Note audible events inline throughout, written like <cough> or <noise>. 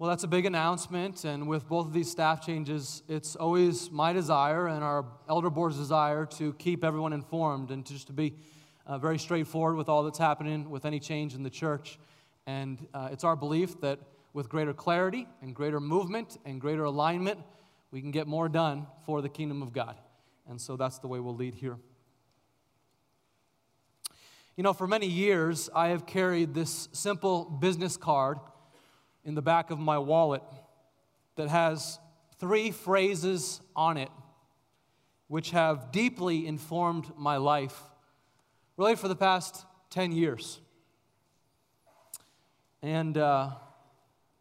Well, that's a big announcement, and with both of these staff changes, it's always my desire and our elder board's desire to keep everyone informed and just to be uh, very straightforward with all that's happening with any change in the church. And uh, it's our belief that with greater clarity and greater movement and greater alignment, we can get more done for the kingdom of God. And so that's the way we'll lead here. You know, for many years, I have carried this simple business card in the back of my wallet that has three phrases on it which have deeply informed my life, really for the past 10 years. And uh,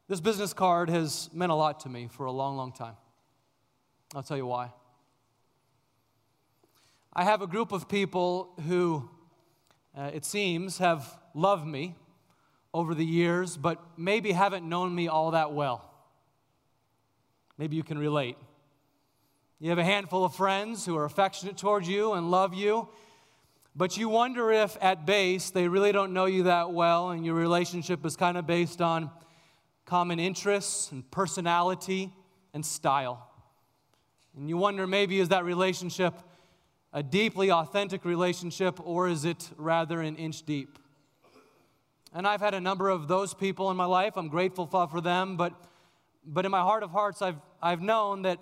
this business card has meant a lot to me for a long, long time. I'll tell you why. I have a group of people who, uh, it seems, have loved me over the years, but maybe haven't known me all that well. Maybe you can relate. You have a handful of friends who are affectionate towards you and love you, but you wonder if at base they really don't know you that well and your relationship is kind of based on common interests and personality and style. And you wonder maybe is that relationship a deeply authentic relationship or is it rather an inch deep? And I've had a number of those people in my life. I'm grateful for them, but, but in my heart of hearts, I've, I've known that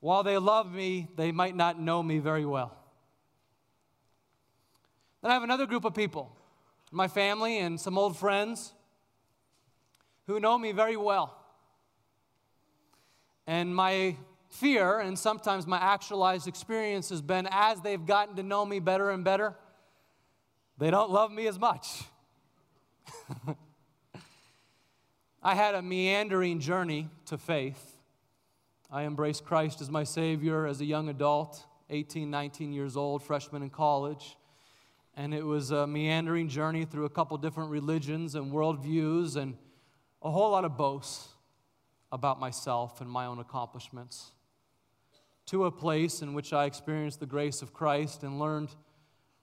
while they love me, they might not know me very well. Then I have another group of people, my family and some old friends, who know me very well. And my fear, and sometimes my actualized experience, has been as they've gotten to know me better and better, they don't love me as much. <laughs> I had a meandering journey to faith. I embraced Christ as my Savior as a young adult, 18, 19 years old, freshman in college. And it was a meandering journey through a couple different religions and worldviews and a whole lot of boasts about myself and my own accomplishments. To a place in which I experienced the grace of Christ and learned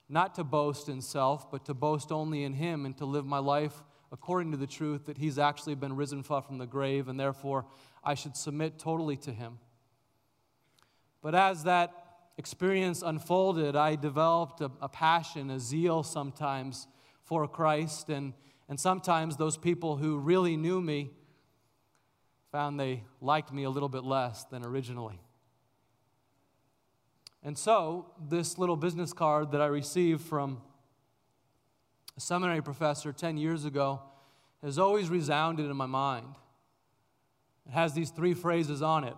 not to boast in self, but to boast only in Him and to live my life according to the truth that He's actually been risen from the grave, and therefore I should submit totally to Him. But as that experience unfolded, I developed a, a passion, a zeal sometimes for Christ, and, and sometimes those people who really knew me found they liked me a little bit less than originally. And so, this little business card that I received from a seminary professor 10 years ago has always resounded in my mind. It has these three phrases on it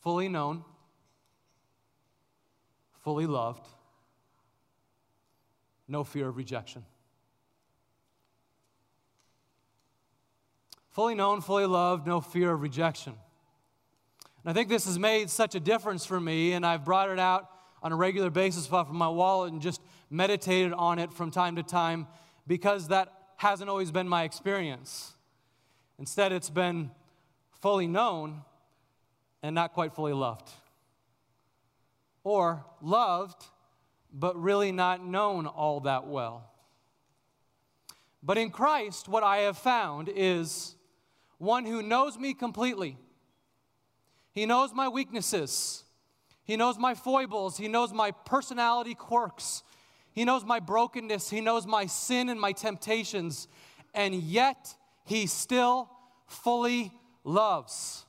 fully known, fully loved, no fear of rejection. Fully known, fully loved, no fear of rejection. And I think this has made such a difference for me, and I've brought it out on a regular basis from my wallet and just meditated on it from time to time because that hasn't always been my experience. Instead, it's been fully known and not quite fully loved. Or loved, but really not known all that well. But in Christ, what I have found is one who knows me completely he knows my weaknesses. He knows my foibles. He knows my personality quirks. He knows my brokenness. He knows my sin and my temptations. And yet, He still fully loves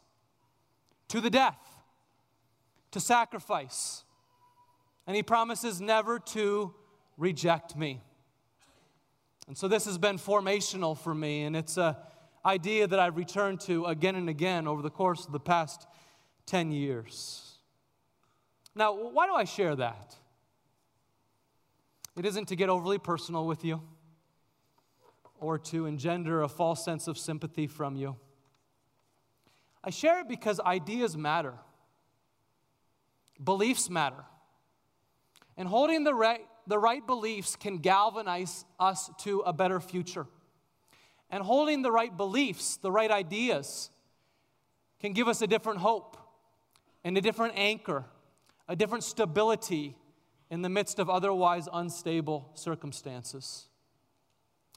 to the death, to sacrifice. And He promises never to reject me. And so, this has been formational for me, and it's an idea that I've returned to again and again over the course of the past 10 years. Now, why do I share that? It isn't to get overly personal with you or to engender a false sense of sympathy from you. I share it because ideas matter, beliefs matter. And holding the right, the right beliefs can galvanize us to a better future. And holding the right beliefs, the right ideas, can give us a different hope and a different anchor, a different stability in the midst of otherwise unstable circumstances.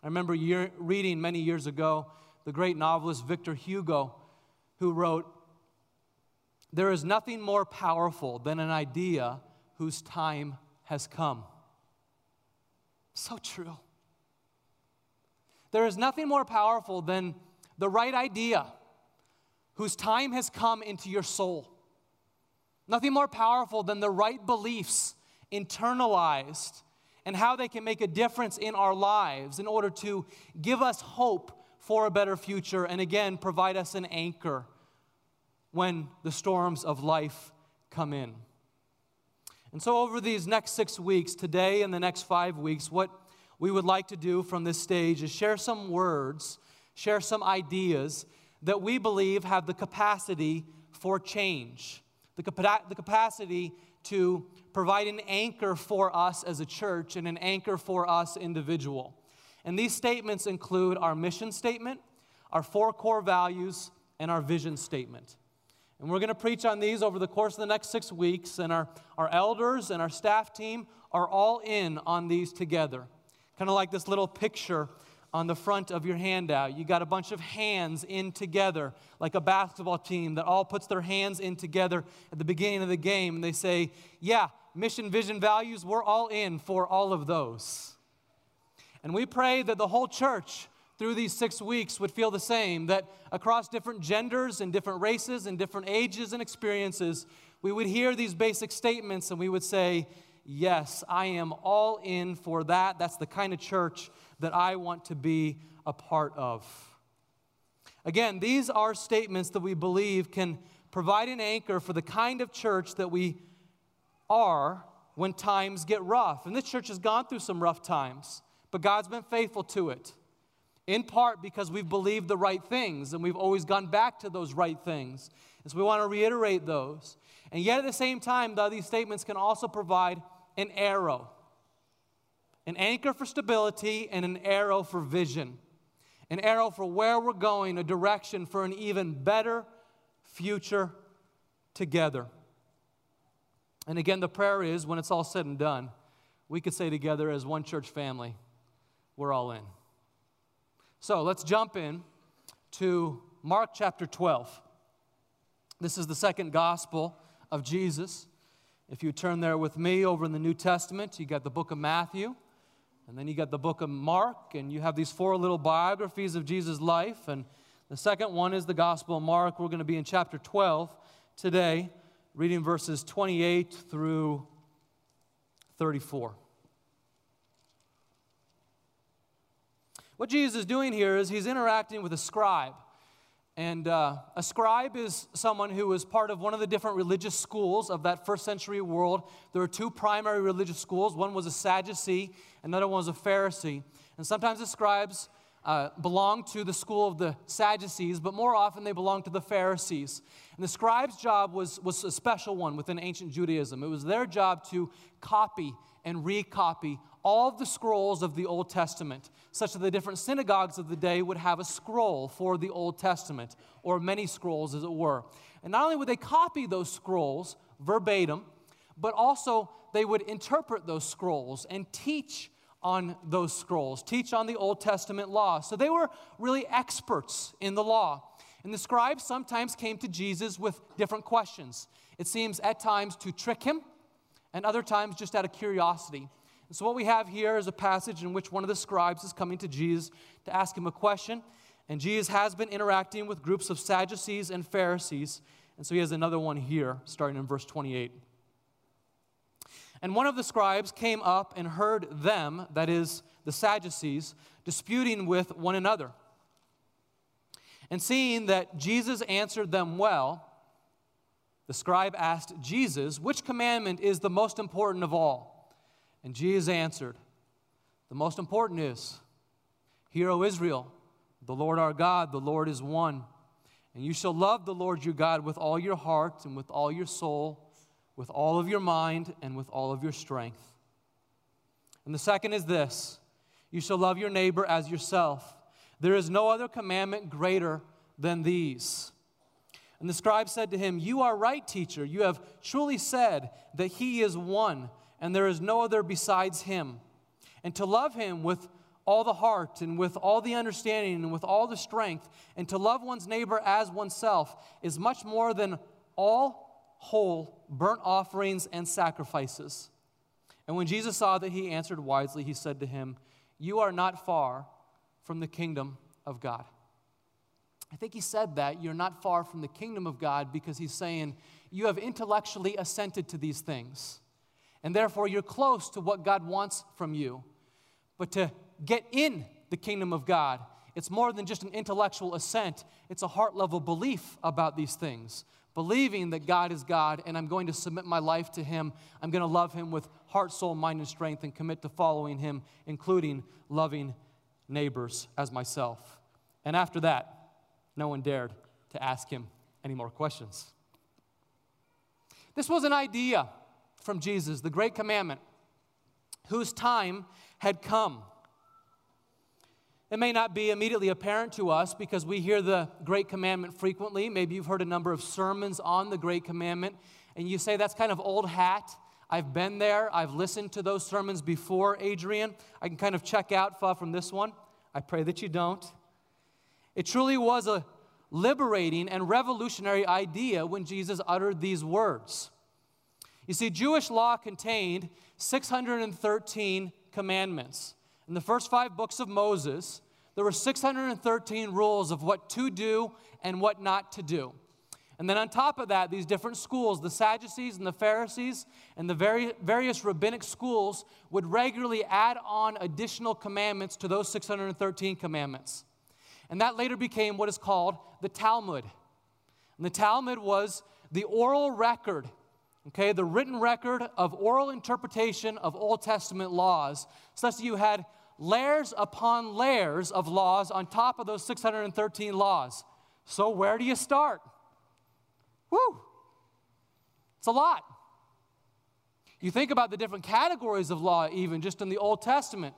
I remember year, reading many years ago the great novelist Victor Hugo, who wrote, There is nothing more powerful than an idea whose time has come. So true. There is nothing more powerful than the right idea whose time has come into your soul. Nothing more powerful than the right beliefs internalized and how they can make a difference in our lives in order to give us hope for a better future and again provide us an anchor when the storms of life come in. And so, over these next six weeks, today and the next five weeks, what we would like to do from this stage is share some words, share some ideas that we believe have the capacity for change, the, the capacity to provide an anchor for us as a church and an anchor for us individual. And these statements include our mission statement, our four core values, and our vision statement. And we're going to preach on these over the course of the next six weeks, and our, our elders and our staff team are all in on these together. Kind of like this little picture on the front of your handout. You got a bunch of hands in together, like a basketball team that all puts their hands in together at the beginning of the game. And they say, Yeah, mission, vision, values, we're all in for all of those. And we pray that the whole church through these six weeks would feel the same that across different genders and different races and different ages and experiences, we would hear these basic statements and we would say, Yes, I am all in for that. That's the kind of church that I want to be a part of. Again, these are statements that we believe can provide an anchor for the kind of church that we are when times get rough. And this church has gone through some rough times, but God's been faithful to it. In part because we've believed the right things and we've always gone back to those right things. And so we want to reiterate those. And yet, at the same time, though, these statements can also provide an arrow an anchor for stability and an arrow for vision, an arrow for where we're going, a direction for an even better future together. And again, the prayer is when it's all said and done, we could say together as one church family, we're all in. So let's jump in to Mark chapter 12. This is the second gospel of Jesus. If you turn there with me over in the New Testament, you got the book of Matthew, and then you got the book of Mark, and you have these four little biographies of Jesus' life. And the second one is the Gospel of Mark. We're going to be in chapter 12 today, reading verses 28 through 34. What Jesus is doing here is he's interacting with a scribe. And uh, a scribe is someone who was part of one of the different religious schools of that first century world. There were two primary religious schools one was a Sadducee, another one was a Pharisee. And sometimes the scribes uh, belonged to the school of the Sadducees, but more often they belonged to the Pharisees. And the scribe's job was, was a special one within ancient Judaism. It was their job to copy and recopy all the scrolls of the Old Testament, such that the different synagogues of the day would have a scroll for the Old Testament, or many scrolls, as it were. And not only would they copy those scrolls verbatim, but also they would interpret those scrolls and teach on those scrolls, teach on the Old Testament law. So they were really experts in the law. And the scribes sometimes came to Jesus with different questions. It seems at times to trick him, and other times just out of curiosity. And so, what we have here is a passage in which one of the scribes is coming to Jesus to ask him a question. And Jesus has been interacting with groups of Sadducees and Pharisees. And so, he has another one here, starting in verse 28. And one of the scribes came up and heard them, that is, the Sadducees, disputing with one another. And seeing that Jesus answered them well, the scribe asked Jesus, Which commandment is the most important of all? And Jesus answered, The most important is, Hear, O Israel, the Lord our God, the Lord is one. And you shall love the Lord your God with all your heart and with all your soul, with all of your mind and with all of your strength. And the second is this you shall love your neighbor as yourself. There is no other commandment greater than these. And the scribe said to him, You are right, teacher. You have truly said that he is one and there is no other besides him. And to love him with all the heart and with all the understanding and with all the strength, and to love one's neighbor as oneself is much more than all whole burnt offerings and sacrifices. And when Jesus saw that he answered wisely, he said to him, You are not far from the kingdom of God. I think he said that you're not far from the kingdom of God because he's saying you have intellectually assented to these things. And therefore, you're close to what God wants from you. But to get in the kingdom of God, it's more than just an intellectual assent, it's a heart level belief about these things. Believing that God is God and I'm going to submit my life to Him. I'm going to love Him with heart, soul, mind, and strength and commit to following Him, including loving neighbors as myself. And after that, no one dared to ask Him any more questions. This was an idea from Jesus, the great commandment, whose time had come. It may not be immediately apparent to us because we hear the Great Commandment frequently. Maybe you've heard a number of sermons on the Great Commandment, and you say that's kind of old hat. I've been there, I've listened to those sermons before, Adrian. I can kind of check out from this one. I pray that you don't. It truly was a liberating and revolutionary idea when Jesus uttered these words. You see, Jewish law contained 613 commandments. In the first five books of Moses, there were 613 rules of what to do and what not to do. And then on top of that, these different schools, the Sadducees and the Pharisees and the various rabbinic schools, would regularly add on additional commandments to those 613 commandments. And that later became what is called the Talmud. And the Talmud was the oral record okay, the written record of oral interpretation of Old Testament laws, such that you had layers upon layers of laws on top of those 613 laws. So, where do you start? Woo! It's a lot. You think about the different categories of law, even just in the Old Testament.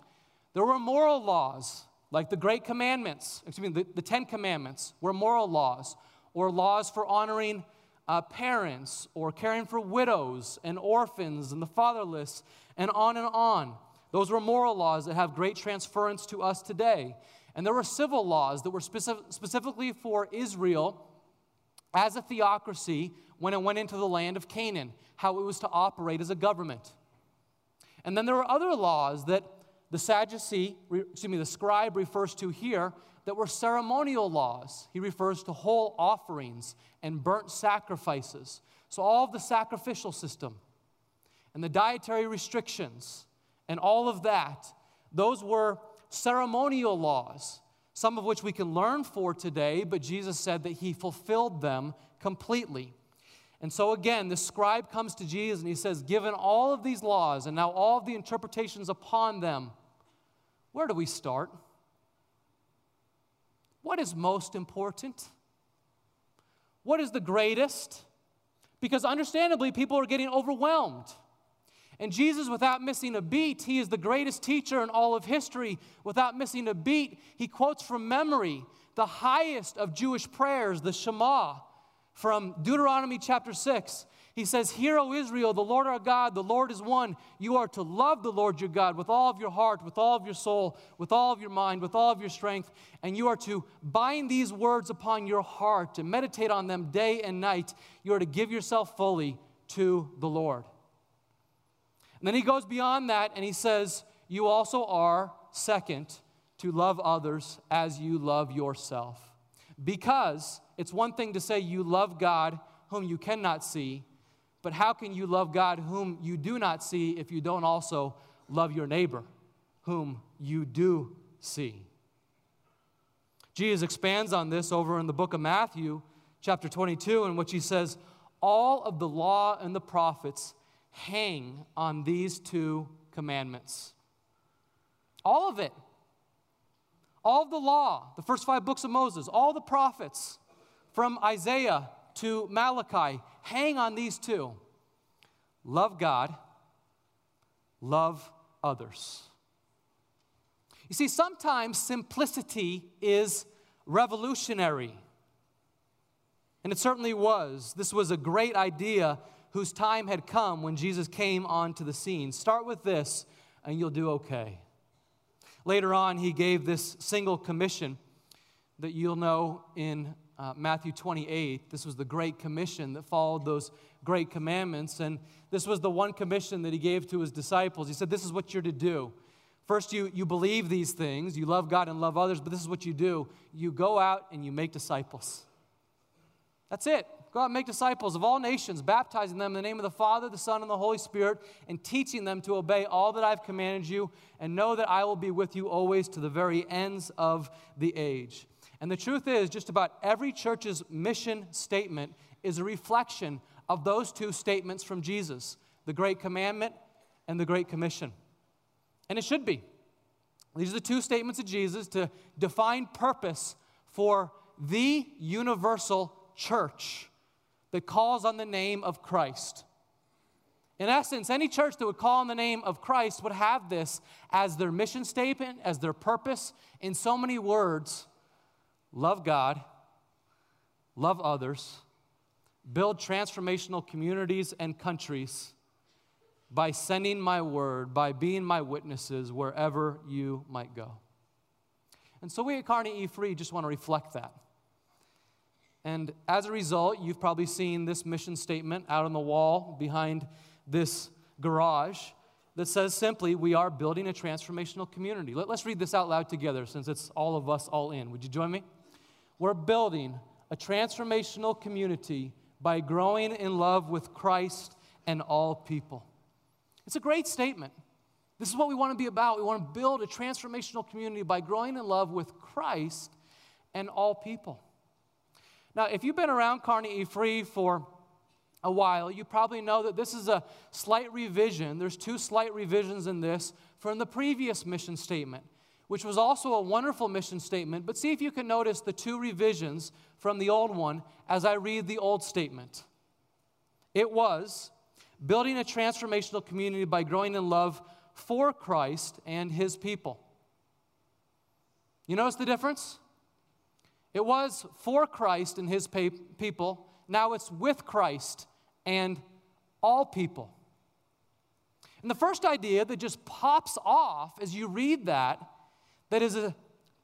There were moral laws, like the Great Commandments, excuse me, the, the Ten Commandments were moral laws, or laws for honoring uh, parents or caring for widows and orphans and the fatherless, and on and on. Those were moral laws that have great transference to us today. And there were civil laws that were specific, specifically for Israel as a theocracy when it went into the land of Canaan, how it was to operate as a government. And then there were other laws that the Sadducee, excuse me, the scribe refers to here that were ceremonial laws. He refers to whole offerings and burnt sacrifices. So, all of the sacrificial system and the dietary restrictions and all of that, those were ceremonial laws, some of which we can learn for today, but Jesus said that he fulfilled them completely. And so, again, the scribe comes to Jesus and he says, Given all of these laws and now all of the interpretations upon them, where do we start? What is most important? What is the greatest? Because understandably, people are getting overwhelmed. And Jesus, without missing a beat, he is the greatest teacher in all of history. Without missing a beat, he quotes from memory the highest of Jewish prayers, the Shema, from Deuteronomy chapter 6. He says, Hear, O Israel, the Lord our God, the Lord is one. You are to love the Lord your God with all of your heart, with all of your soul, with all of your mind, with all of your strength. And you are to bind these words upon your heart and meditate on them day and night. You are to give yourself fully to the Lord. And then he goes beyond that and he says, You also are, second, to love others as you love yourself. Because it's one thing to say you love God whom you cannot see, but how can you love God whom you do not see if you don't also love your neighbor whom you do see? Jesus expands on this over in the book of Matthew, chapter 22, in which he says, All of the law and the prophets hang on these two commandments. All of it. All of the law, the first five books of Moses, all the prophets, from Isaiah to Malachi hang on these two love God, love others. You see, sometimes simplicity is revolutionary. And it certainly was. This was a great idea whose time had come when Jesus came onto the scene. Start with this, and you'll do okay. later on, he gave this single commission that you'll know in uh, Matthew 28. This was the Great Commission that followed those great commandments. And this was the one commission that he gave to his disciples. He said, This is what you're to do. First, you, you believe these things, you love God and love others, but this is what you do you go out and you make disciples. That's it. Go out and make disciples of all nations, baptizing them in the name of the Father, the Son, and the Holy Spirit, and teaching them to obey all that I've commanded you, and know that I will be with you always to the very ends of the age. And the truth is, just about every church's mission statement is a reflection of those two statements from Jesus the Great Commandment and the Great Commission. And it should be. These are the two statements of Jesus to define purpose for the universal church that calls on the name of Christ. In essence, any church that would call on the name of Christ would have this as their mission statement, as their purpose, in so many words love God, love others, build transformational communities and countries by sending my word, by being my witnesses wherever you might go. And so we at Kearney E Free just want to reflect that. And as a result, you've probably seen this mission statement out on the wall behind this garage that says simply, We are building a transformational community. Let, us read this out loud together since it's all of us all in. Would you join me? We're building a transformational community by growing in love with Christ and all people. It's a great statement. This is what we want to be about. We want to build a transformational community by growing in love with Christ and all people. Now, if you've been around Kearney E Free for a while, you probably know that this is a slight revision. There's two slight revisions in this from the previous mission statement, which was also a wonderful mission statement. But see if you can notice the two revisions from the old one as I read the old statement. It was building a transformational community by growing in love for Christ and his people. You notice the difference? It was for Christ and his people. Now it's with Christ and all people. And the first idea that just pops off as you read that, that is a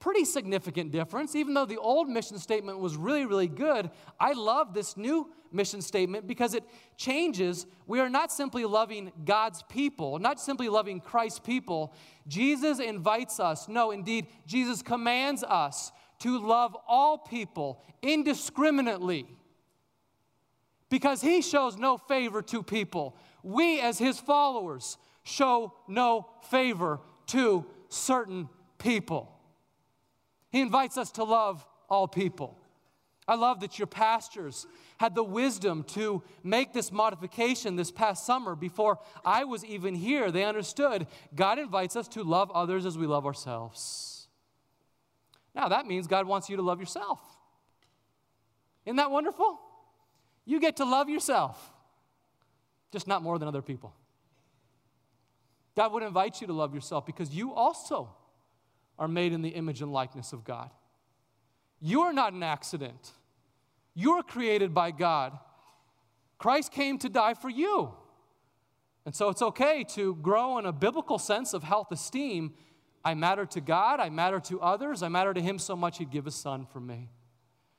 pretty significant difference. Even though the old mission statement was really, really good, I love this new mission statement because it changes. We are not simply loving God's people, not simply loving Christ's people. Jesus invites us, no, indeed, Jesus commands us to love all people indiscriminately because he shows no favor to people. We, as his followers, show no favor to certain people. He invites us to love all people. I love that your pastors had the wisdom to make this modification this past summer before I was even here. They understood God invites us to love others as we love ourselves. Now, that means God wants you to love yourself. Isn't that wonderful? You get to love yourself, just not more than other people. God would invite you to love yourself because you also are made in the image and likeness of God. You are not an accident. You are created by God. Christ came to die for you. And so it's okay to grow in a biblical sense of health esteem. I matter to God, I matter to others, I matter to Him so much He'd give His Son for me.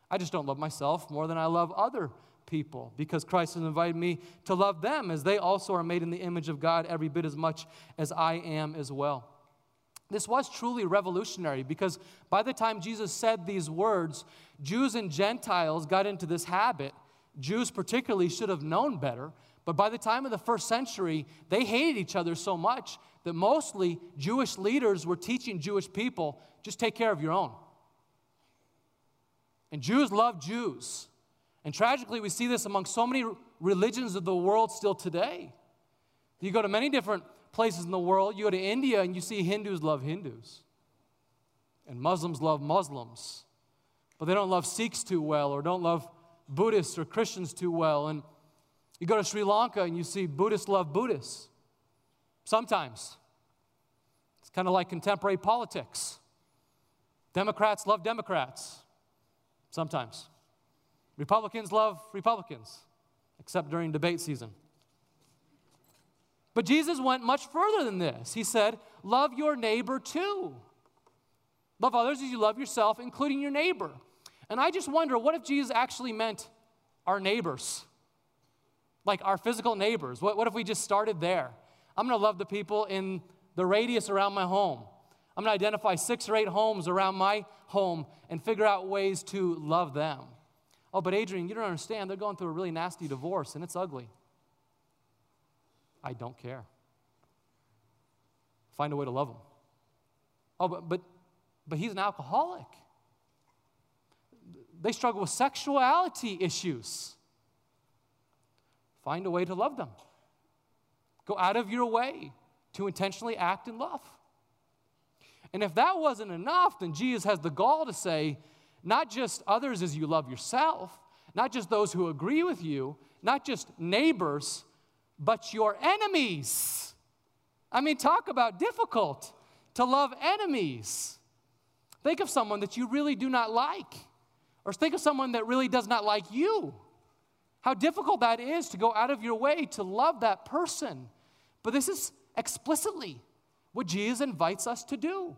I just don't love myself more than I love other people because Christ has invited me to love them as they also are made in the image of God every bit as much as I am as well. This was truly revolutionary because by the time Jesus said these words, Jews and Gentiles got into this habit. Jews, particularly, should have known better. But by the time of the first century, they hated each other so much that mostly Jewish leaders were teaching Jewish people just take care of your own. And Jews love Jews. And tragically, we see this among so many religions of the world still today. You go to many different places in the world. You go to India and you see Hindus love Hindus, and Muslims love Muslims, but they don't love Sikhs too well, or don't love Buddhists or Christians too well. And you go to Sri Lanka and you see Buddhists love Buddhists. Sometimes. It's kind of like contemporary politics. Democrats love Democrats. Sometimes. Republicans love Republicans, except during debate season. But Jesus went much further than this. He said, Love your neighbor too. Love others as you love yourself, including your neighbor. And I just wonder what if Jesus actually meant our neighbors? Like our physical neighbors. What, what if we just started there? I'm to love the people in the radius around my home. I'm to identify six or eight homes around my home and figure out ways to love them. Oh, but Adrian, you don't understand. They're going through a really nasty divorce and it's ugly. I don't care. Find a way to love them. Oh, but, but, but he's an alcoholic. They struggle with sexuality issues. Find a way to love them. Go out of your way to intentionally act in love. And if that wasn't enough, then Jesus has the gall to say, not just others as you love yourself, not just those who agree with you, not just neighbors, but your enemies. I mean, talk about difficult to love enemies. Think of someone that you really do not like, or think of someone that really does not like you. How difficult that is to go out of your way to love that person. But this is explicitly what Jesus invites us to do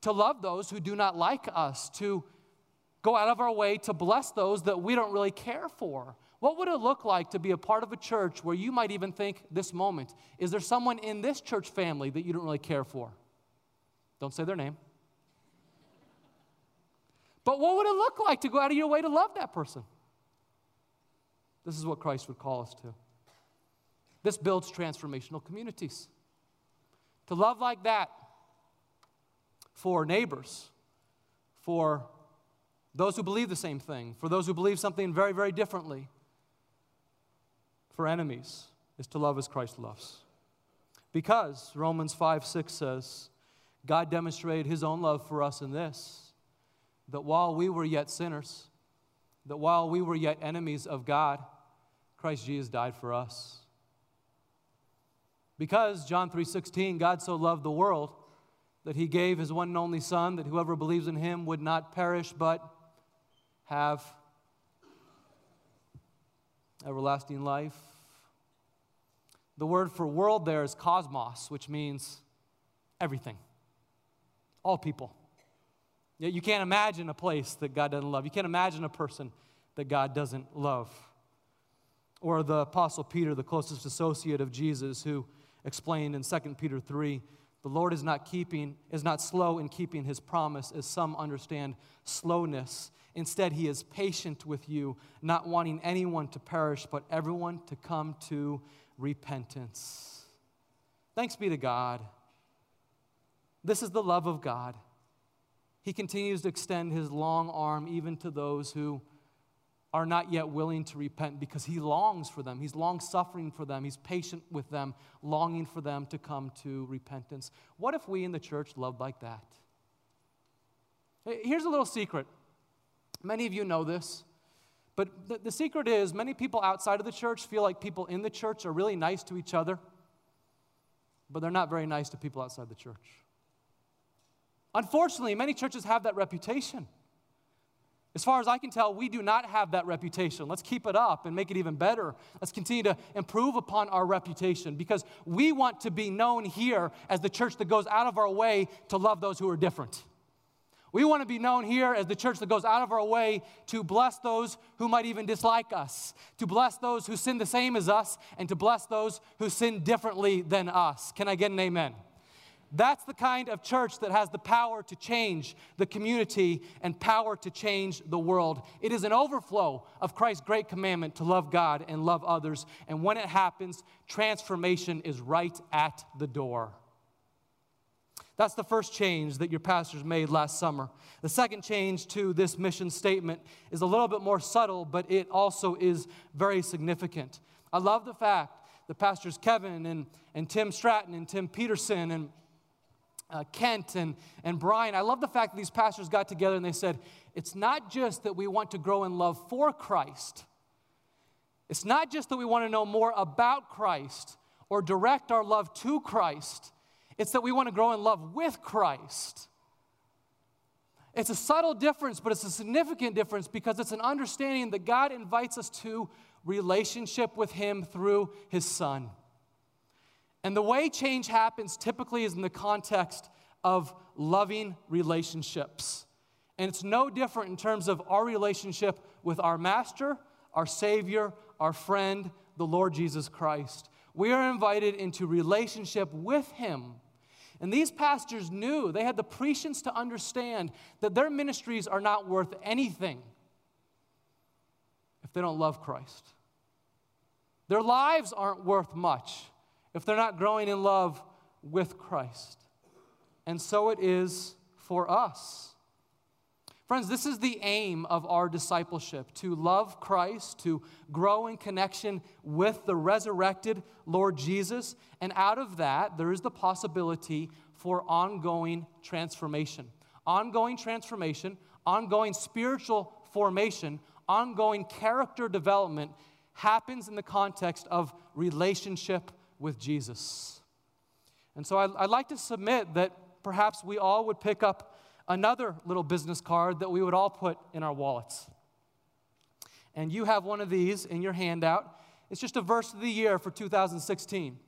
to love those who do not like us, to go out of our way to bless those that we don't really care for. What would it look like to be a part of a church where you might even think this moment, is there someone in this church family that you don't really care for? Don't say their name. But what would it look like to go out of your way to love that person? This is what Christ would call us to. This builds transformational communities. To love like that for neighbors, for those who believe the same thing, for those who believe something very, very differently, for enemies, is to love as Christ loves. Because Romans 5 6 says, God demonstrated his own love for us in this that while we were yet sinners, that while we were yet enemies of God, Christ Jesus died for us. Because John 3:16 God so loved the world that he gave his one and only son that whoever believes in him would not perish but have everlasting life. The word for world there is cosmos, which means everything. All people. You can't imagine a place that God doesn't love. You can't imagine a person that God doesn't love. Or the Apostle Peter, the closest associate of Jesus, who explained in 2 Peter 3 the Lord is not keeping is not slow in keeping his promise as some understand slowness instead he is patient with you not wanting anyone to perish but everyone to come to repentance thanks be to God this is the love of God he continues to extend his long arm even to those who are not yet willing to repent because he longs for them. He's long suffering for them. He's patient with them, longing for them to come to repentance. What if we in the church loved like that? Here's a little secret. Many of you know this, but the, the secret is many people outside of the church feel like people in the church are really nice to each other, but they're not very nice to people outside the church. Unfortunately, many churches have that reputation. As far as I can tell, we do not have that reputation. Let's keep it up and make it even better. Let's continue to improve upon our reputation because we want to be known here as the church that goes out of our way to love those who are different. We want to be known here as the church that goes out of our way to bless those who might even dislike us, to bless those who sin the same as us, and to bless those who sin differently than us. Can I get an amen? That's the kind of church that has the power to change the community and power to change the world. It is an overflow of Christ's great commandment to love God and love others. And when it happens, transformation is right at the door. That's the first change that your pastors made last summer. The second change to this mission statement is a little bit more subtle, but it also is very significant. I love the fact that pastors Kevin and, and Tim Stratton and Tim Peterson and uh, Kent and, and Brian, I love the fact that these pastors got together and they said, it's not just that we want to grow in love for Christ, it's not just that we want to know more about Christ or direct our love to Christ, it's that we want to grow in love with Christ. It's a subtle difference, but it's a significant difference because it's an understanding that God invites us to relationship with Him through His Son. And the way change happens typically is in the context of loving relationships. And it's no different in terms of our relationship with our Master, our Savior, our friend, the Lord Jesus Christ. We are invited into relationship with Him. And these pastors knew, they had the prescience to understand that their ministries are not worth anything if they don't love Christ. Their lives aren't worth much if they're not growing in love with Christ. And so it is for us. Friends, this is the aim of our discipleship to love Christ, to grow in connection with the resurrected Lord Jesus. And out of that, there is the possibility for ongoing transformation. Ongoing transformation, ongoing spiritual formation, ongoing character development happens in the context of relationship with Jesus. And so I'd like to submit that perhaps we all would pick up another little business card that we would all put in our wallets. And you have one of these in your handout. It's just a verse of the year for 2016.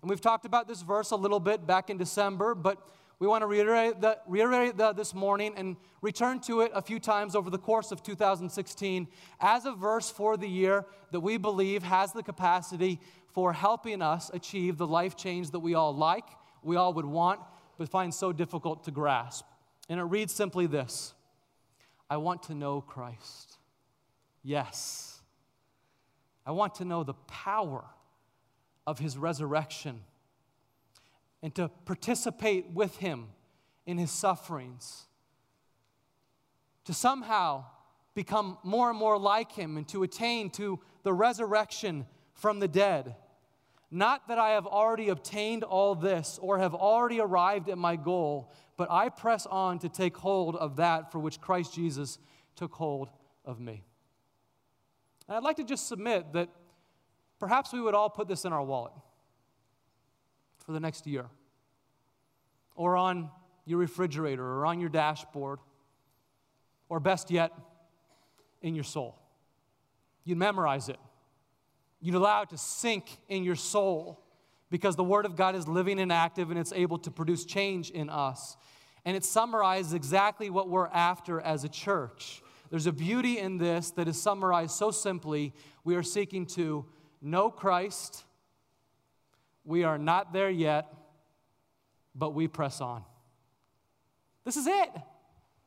And we've talked about this verse a little bit back in December, but we want to reiterate, that, reiterate this morning and return to it a few times over the course of 2016 as a verse for the year that we believe has the capacity for helping us achieve the life change that we all like, we all would want, but find so difficult to grasp. And it reads simply this I want to know Christ. Yes. I want to know the power of his resurrection and to participate with him in his sufferings. To somehow become more and more like him and to attain to the resurrection from the dead. Not that I have already obtained all this or have already arrived at my goal, but I press on to take hold of that for which Christ Jesus took hold of me. And I'd like to just submit that perhaps we would all put this in our wallet for the next year, or on your refrigerator, or on your dashboard, or best yet, in your soul. You'd memorize it, you'd allow it to sink in your soul because the Word of God is living and active and it's able to produce change in us. And it summarizes exactly what we're after as a church. There's a beauty in this that is summarized so simply. We are seeking to know Christ. We are not there yet, but we press on. This is it.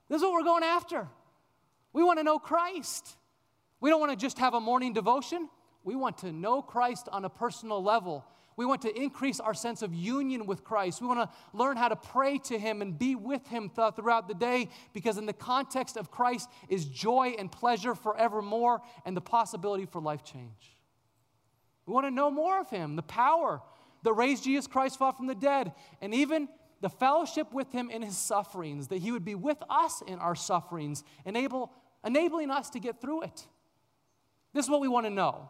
This is what we're going after. We want to know Christ. We don't want to just have a morning devotion. We want to know Christ on a personal level. We want to increase our sense of union with Christ. We want to learn how to pray to Him and be with Him th- throughout the day because, in the context of Christ, is joy and pleasure forevermore and the possibility for life change. We want to know more of Him, the power that raised Jesus Christ from the dead, and even the fellowship with Him in His sufferings, that He would be with us in our sufferings, enable, enabling us to get through it. This is what we want to know.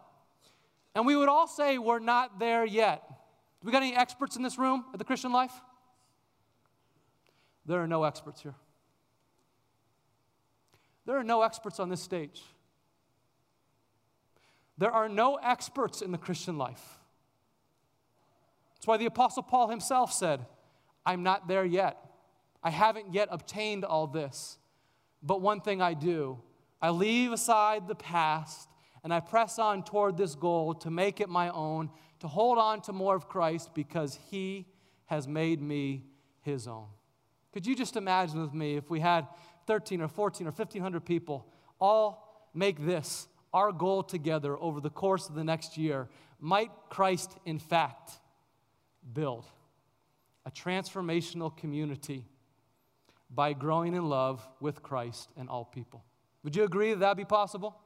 And we would all say we're not there yet. Do we got any experts in this room at the Christian life? There are no experts here. There are no experts on this stage. There are no experts in the Christian life. That's why the Apostle Paul himself said, I'm not there yet. I haven't yet obtained all this. But one thing I do, I leave aside the past and I press on toward this goal to make it my own, to hold on to more of Christ because He has made me His own. Could you just imagine with me if we had 13 or 14 or 1500 people all make this our goal together over the course of the next year? Might Christ, in fact, build a transformational community by growing in love with Christ and all people? Would you agree that that would be possible?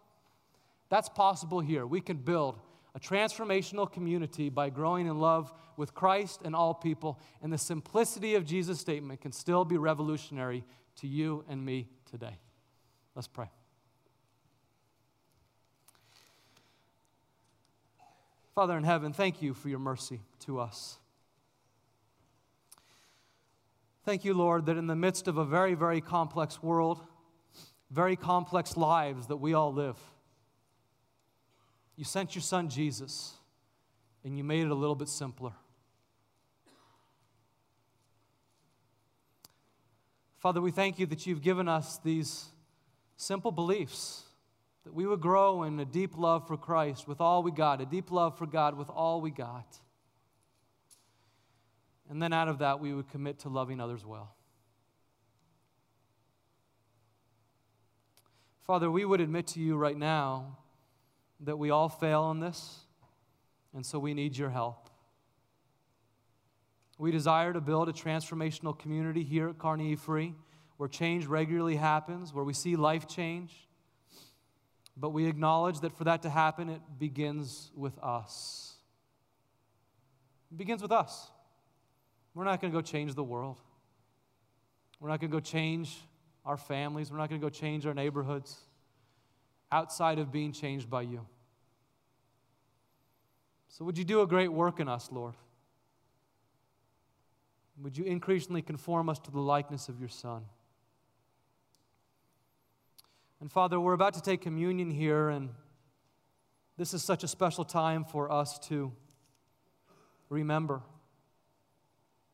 That's possible here. We can build a transformational community by growing in love with Christ and all people, and the simplicity of Jesus' statement can still be revolutionary to you and me today. Let's pray. Father in heaven, thank you for your mercy to us. Thank you, Lord, that in the midst of a very, very complex world, very complex lives that we all live, you sent your son Jesus, and you made it a little bit simpler. Father, we thank you that you've given us these simple beliefs that we would grow in a deep love for Christ with all we got, a deep love for God with all we got. And then out of that, we would commit to loving others well. Father, we would admit to you right now that we all fail in this, and so we need your help. We desire to build a transformational community here at Kearney Free where change regularly happens, where we see life change. But we acknowledge that for that to happen, it begins with us. It begins with us. We're not going to go change the world. We're not going to go change our families. We're not going to go change our neighborhoods outside of being changed by you. So, would you do a great work in us, Lord? Would you increasingly conform us to the likeness of your Son? And Father, we're about to take communion here, and this is such a special time for us to remember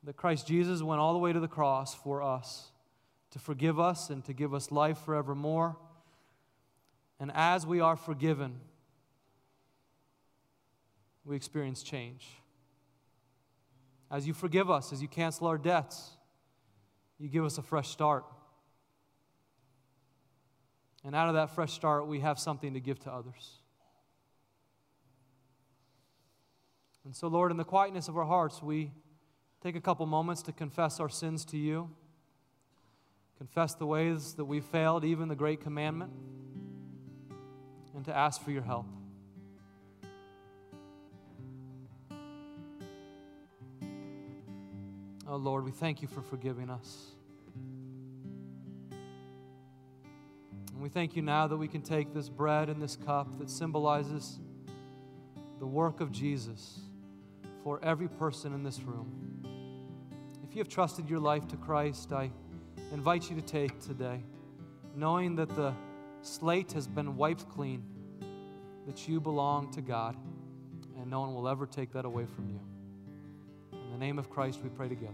that Christ Jesus went all the way to the cross for us to forgive us and to give us life forevermore. And as we are forgiven, we experience change. As you forgive us, as you cancel our debts, you give us a fresh start. And out of that fresh start, we have something to give to others. And so, Lord, in the quietness of our hearts, we take a couple moments to confess our sins to you, confess the ways that we failed, even the great commandment, to ask for your help. Oh Lord, we thank you for forgiving us. And we thank you now that we can take this bread and this cup that symbolizes the work of Jesus for every person in this room. If you have trusted your life to Christ, I invite you to take today, knowing that the slate has been wiped clean, that you belong to God, and no one will ever take that away from you. In the name of Christ, we pray together.